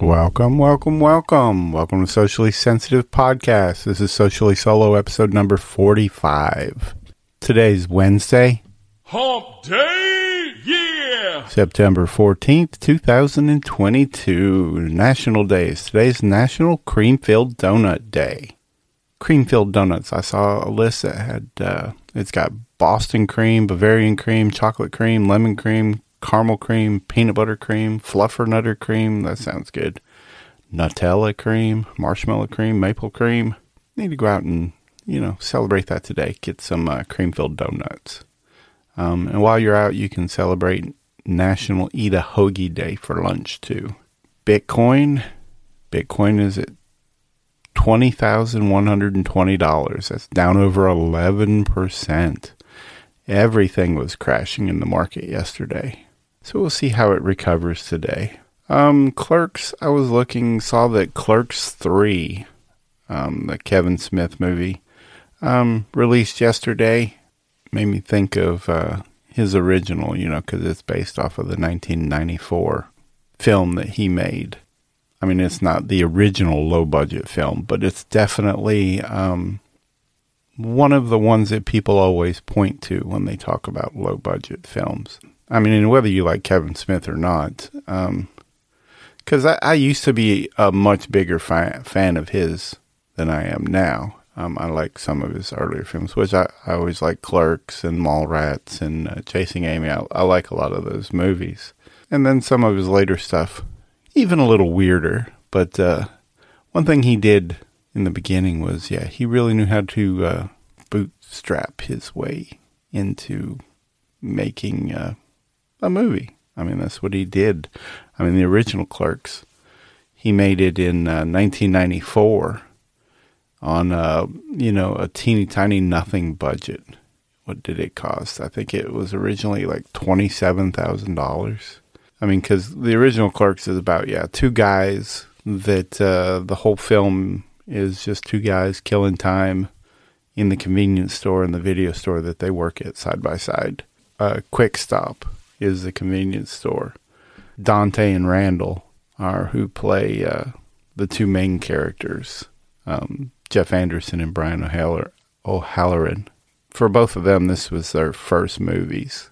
Welcome, welcome, welcome. Welcome to Socially Sensitive Podcast. This is Socially Solo episode number 45. Today's Wednesday, Hump Day, yeah! September 14th, 2022. National Days. Today's National Cream Filled Donut Day. Cream filled donuts. I saw a list that had, uh, it's got Boston cream, Bavarian cream, chocolate cream, lemon cream, caramel cream, peanut butter cream, fluffer nutter cream. That sounds good. Nutella cream, marshmallow cream, maple cream. Need to go out and, you know, celebrate that today. Get some uh, cream filled donuts. Um, and while you're out, you can celebrate National Eat a Hoagie Day for lunch too. Bitcoin, Bitcoin is at twenty thousand one hundred and twenty dollars. That's down over eleven percent. Everything was crashing in the market yesterday. So we'll see how it recovers today. Um, Clerks, I was looking, saw that Clerks 3, um, the Kevin Smith movie, um, released yesterday. Made me think of uh, his original, you know, because it's based off of the 1994 film that he made. I mean, it's not the original low budget film, but it's definitely um, one of the ones that people always point to when they talk about low budget films. I mean, and whether you like Kevin Smith or not, because I, I used to be a much bigger fan, fan of his than I am now. Um, I like some of his earlier films, which I, I always like Clerks and Mallrats and uh, Chasing Amy. I, I like a lot of those movies. And then some of his later stuff, even a little weirder. But uh, one thing he did in the beginning was, yeah, he really knew how to uh, bootstrap his way into making uh, a movie. I mean, that's what he did. I mean, the original Clerks, he made it in uh, 1994 on, a you know, a teeny tiny nothing budget. What did it cost? I think it was originally like $27,000. I mean, because the original Clerks is about, yeah, two guys that uh, the whole film is just two guys killing time in the convenience store and the video store that they work at side by side. Uh, Quick Stop is the convenience store. Dante and Randall are who play uh, the two main characters, um, Jeff Anderson and Brian O'Halloran. O'Halloran. For both of them, this was their first movies.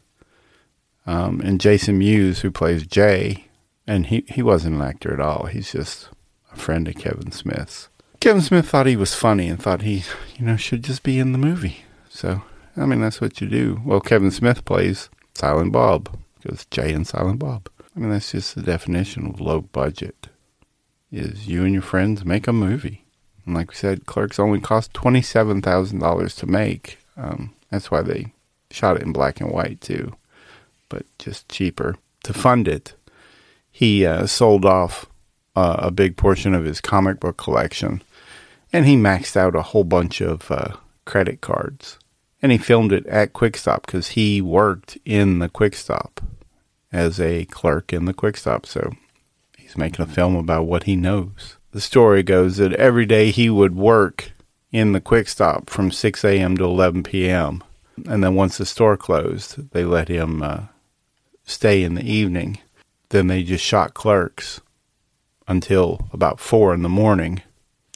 Um, and Jason Mewes, who plays Jay, and he, he wasn't an actor at all. He's just a friend of Kevin Smith's. Kevin Smith thought he was funny and thought he, you know, should just be in the movie. So, I mean, that's what you do. Well, Kevin Smith plays Silent Bob because Jay and Silent Bob. I mean, that's just the definition of low budget. Is you and your friends make a movie, and like we said, Clerks only cost twenty seven thousand dollars to make. Um, that's why they shot it in black and white too, but just cheaper to fund it. He uh, sold off uh, a big portion of his comic book collection, and he maxed out a whole bunch of uh, credit cards and he filmed it at Quick Stop because he worked in the Quick Stop as a clerk in the Quick Stop. So he's making a film about what he knows. The story goes that every day he would work in the Quick Stop from 6 a.m. to 11 p.m. And then once the store closed, they let him uh, stay in the evening. Then they just shot clerks until about 4 in the morning.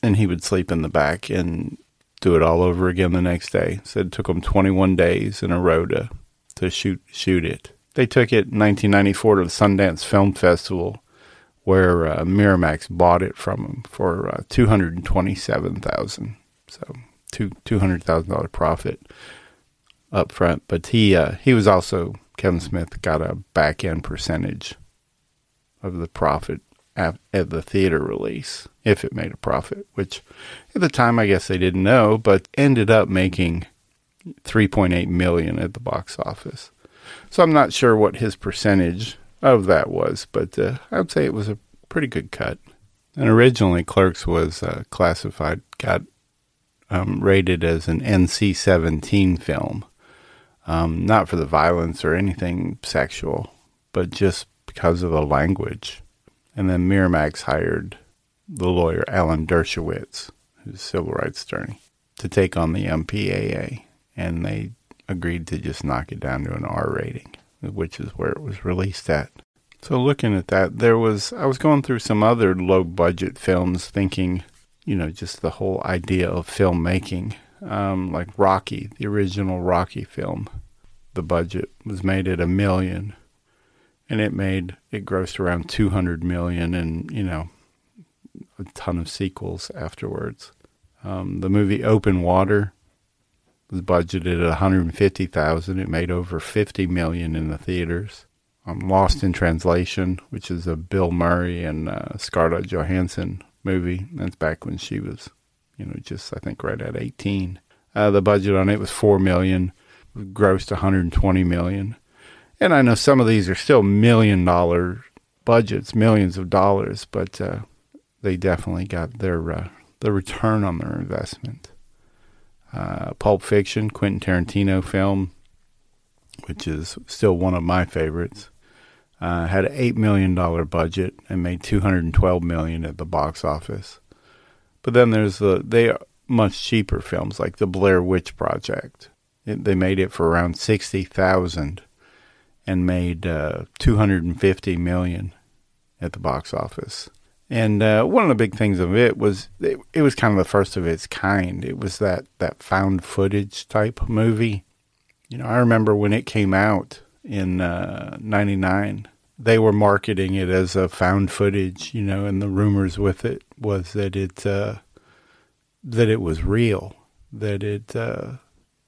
And he would sleep in the back and do it all over again the next day. Said it took them 21 days in a row to, to shoot shoot it. They took it in 1994 to the Sundance Film Festival, where uh, Miramax bought it from them for uh, 227,000. So two two hundred thousand dollar profit up front. But he uh, he was also Kevin Smith got a back end percentage of the profit at, at the theater release if it made a profit, which at the time I guess they didn't know, but ended up making 3.8 million at the box office. So I'm not sure what his percentage of that was, but uh, I would say it was a pretty good cut. And originally, Clerks was uh, classified, got um, rated as an NC 17 film. Um, not for the violence or anything sexual, but just because of the language. And then Miramax hired the lawyer Alan Dershowitz, who's a civil rights attorney, to take on the MPAA. And they agreed to just knock it down to an R rating, which is where it was released at. So looking at that, there was I was going through some other low budget films, thinking, you know, just the whole idea of filmmaking, um, like Rocky, the original Rocky film. The budget was made at a million, and it made it grossed around two hundred million, and you know, a ton of sequels afterwards. Um, the movie Open Water was budgeted at 150,000. It made over 50 million in the theaters. Um, Lost in Translation, which is a Bill Murray and uh, Scarlett Johansson movie. That's back when she was, you know, just I think right at 18. Uh, the budget on it was four million, grossed 120 million. And I know some of these are still million dollar budgets, millions of dollars, but uh, they definitely got their uh, the return on their investment. Uh, Pulp Fiction, Quentin Tarantino film, which is still one of my favorites, uh, had an eight million dollar budget and made two hundred and twelve million at the box office. But then there's the they are much cheaper films like the Blair Witch Project. It, they made it for around sixty thousand and made uh, two hundred and fifty million at the box office. And uh, one of the big things of it was it, it, was kind of the first of its kind. It was that, that found footage type movie. You know, I remember when it came out in '99, uh, they were marketing it as a found footage. You know, and the rumors with it was that it uh, that it was real, that it uh,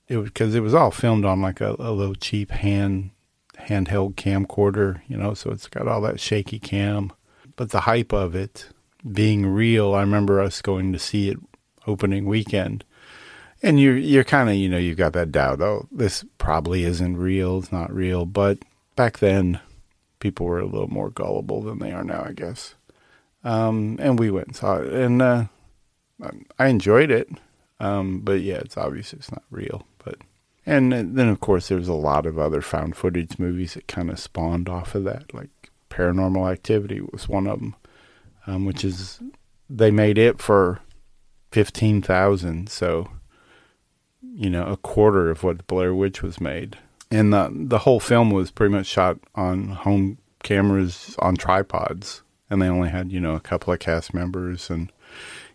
it was because it was all filmed on like a, a little cheap hand handheld camcorder. You know, so it's got all that shaky cam but the hype of it being real, I remember us going to see it opening weekend. And you're you're kind of you know you've got that doubt. Oh, this probably isn't real. It's not real. But back then, people were a little more gullible than they are now, I guess. Um, and we went and saw it, and uh, I enjoyed it. Um, but yeah, it's obvious it's not real. And then of course there's a lot of other found footage movies that kind of spawned off of that, like Paranormal Activity was one of them, um, which is they made it for fifteen thousand. So, you know, a quarter of what Blair Witch was made, and the the whole film was pretty much shot on home cameras on tripods, and they only had you know a couple of cast members and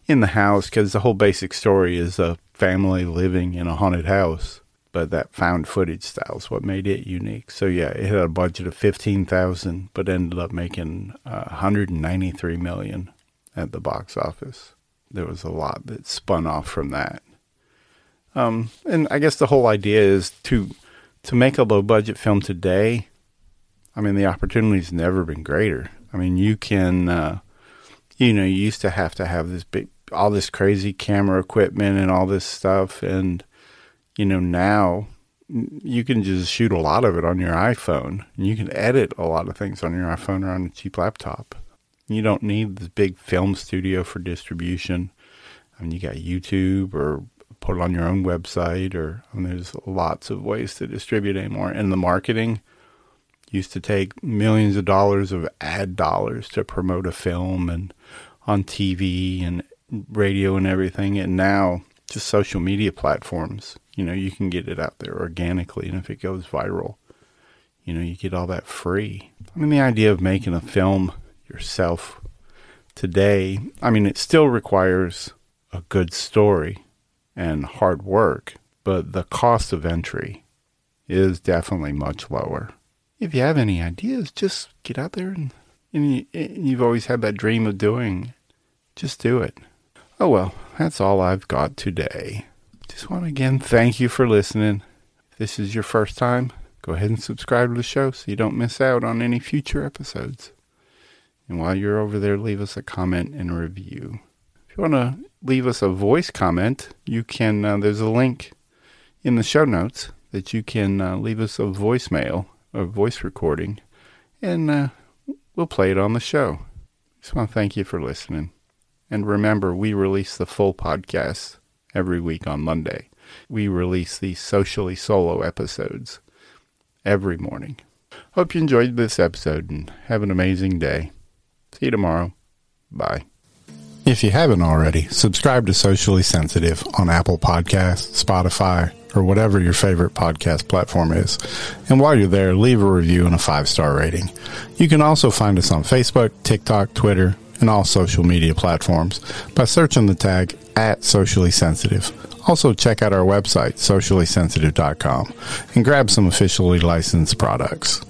in the house because the whole basic story is a family living in a haunted house but that found footage style is what made it unique. So yeah, it had a budget of fifteen thousand, but ended up making uh, 193 million at the box office. There was a lot that spun off from that. Um, and I guess the whole idea is to to make a low budget film today. I mean, the opportunity's never been greater. I mean, you can, uh, you know, you used to have to have this big, all this crazy camera equipment and all this stuff, and you know, now you can just shoot a lot of it on your iPhone. And you can edit a lot of things on your iPhone or on a cheap laptop. You don't need this big film studio for distribution. I mean, you got YouTube or put it on your own website, or I mean, there's lots of ways to distribute anymore. And the marketing used to take millions of dollars of ad dollars to promote a film and on TV and radio and everything. And now just social media platforms you know, you can get it out there organically, and if it goes viral, you know, you get all that free. I mean, the idea of making a film yourself today, I mean, it still requires a good story and hard work, but the cost of entry is definitely much lower. If you have any ideas, just get out there and, and, you, you've always had that dream of doing, just do it. Oh well, that's all I've got today. Just want to again thank you for listening. If this is your first time, go ahead and subscribe to the show so you don't miss out on any future episodes. And while you're over there, leave us a comment and a review. If you want to leave us a voice comment, you can, uh, there's a link in the show notes that you can uh, leave us a voicemail, a voice recording, and uh, we'll play it on the show. Just want to thank you for listening. And remember, we release the full podcast every week on Monday. We release these socially solo episodes every morning. Hope you enjoyed this episode and have an amazing day. See you tomorrow. Bye. If you haven't already, subscribe to Socially Sensitive on Apple Podcasts, Spotify, or whatever your favorite podcast platform is. And while you're there, leave a review and a five star rating. You can also find us on Facebook, TikTok, Twitter, and all social media platforms by searching the tag at socially sensitive. Also, check out our website, sociallysensitive.com, and grab some officially licensed products.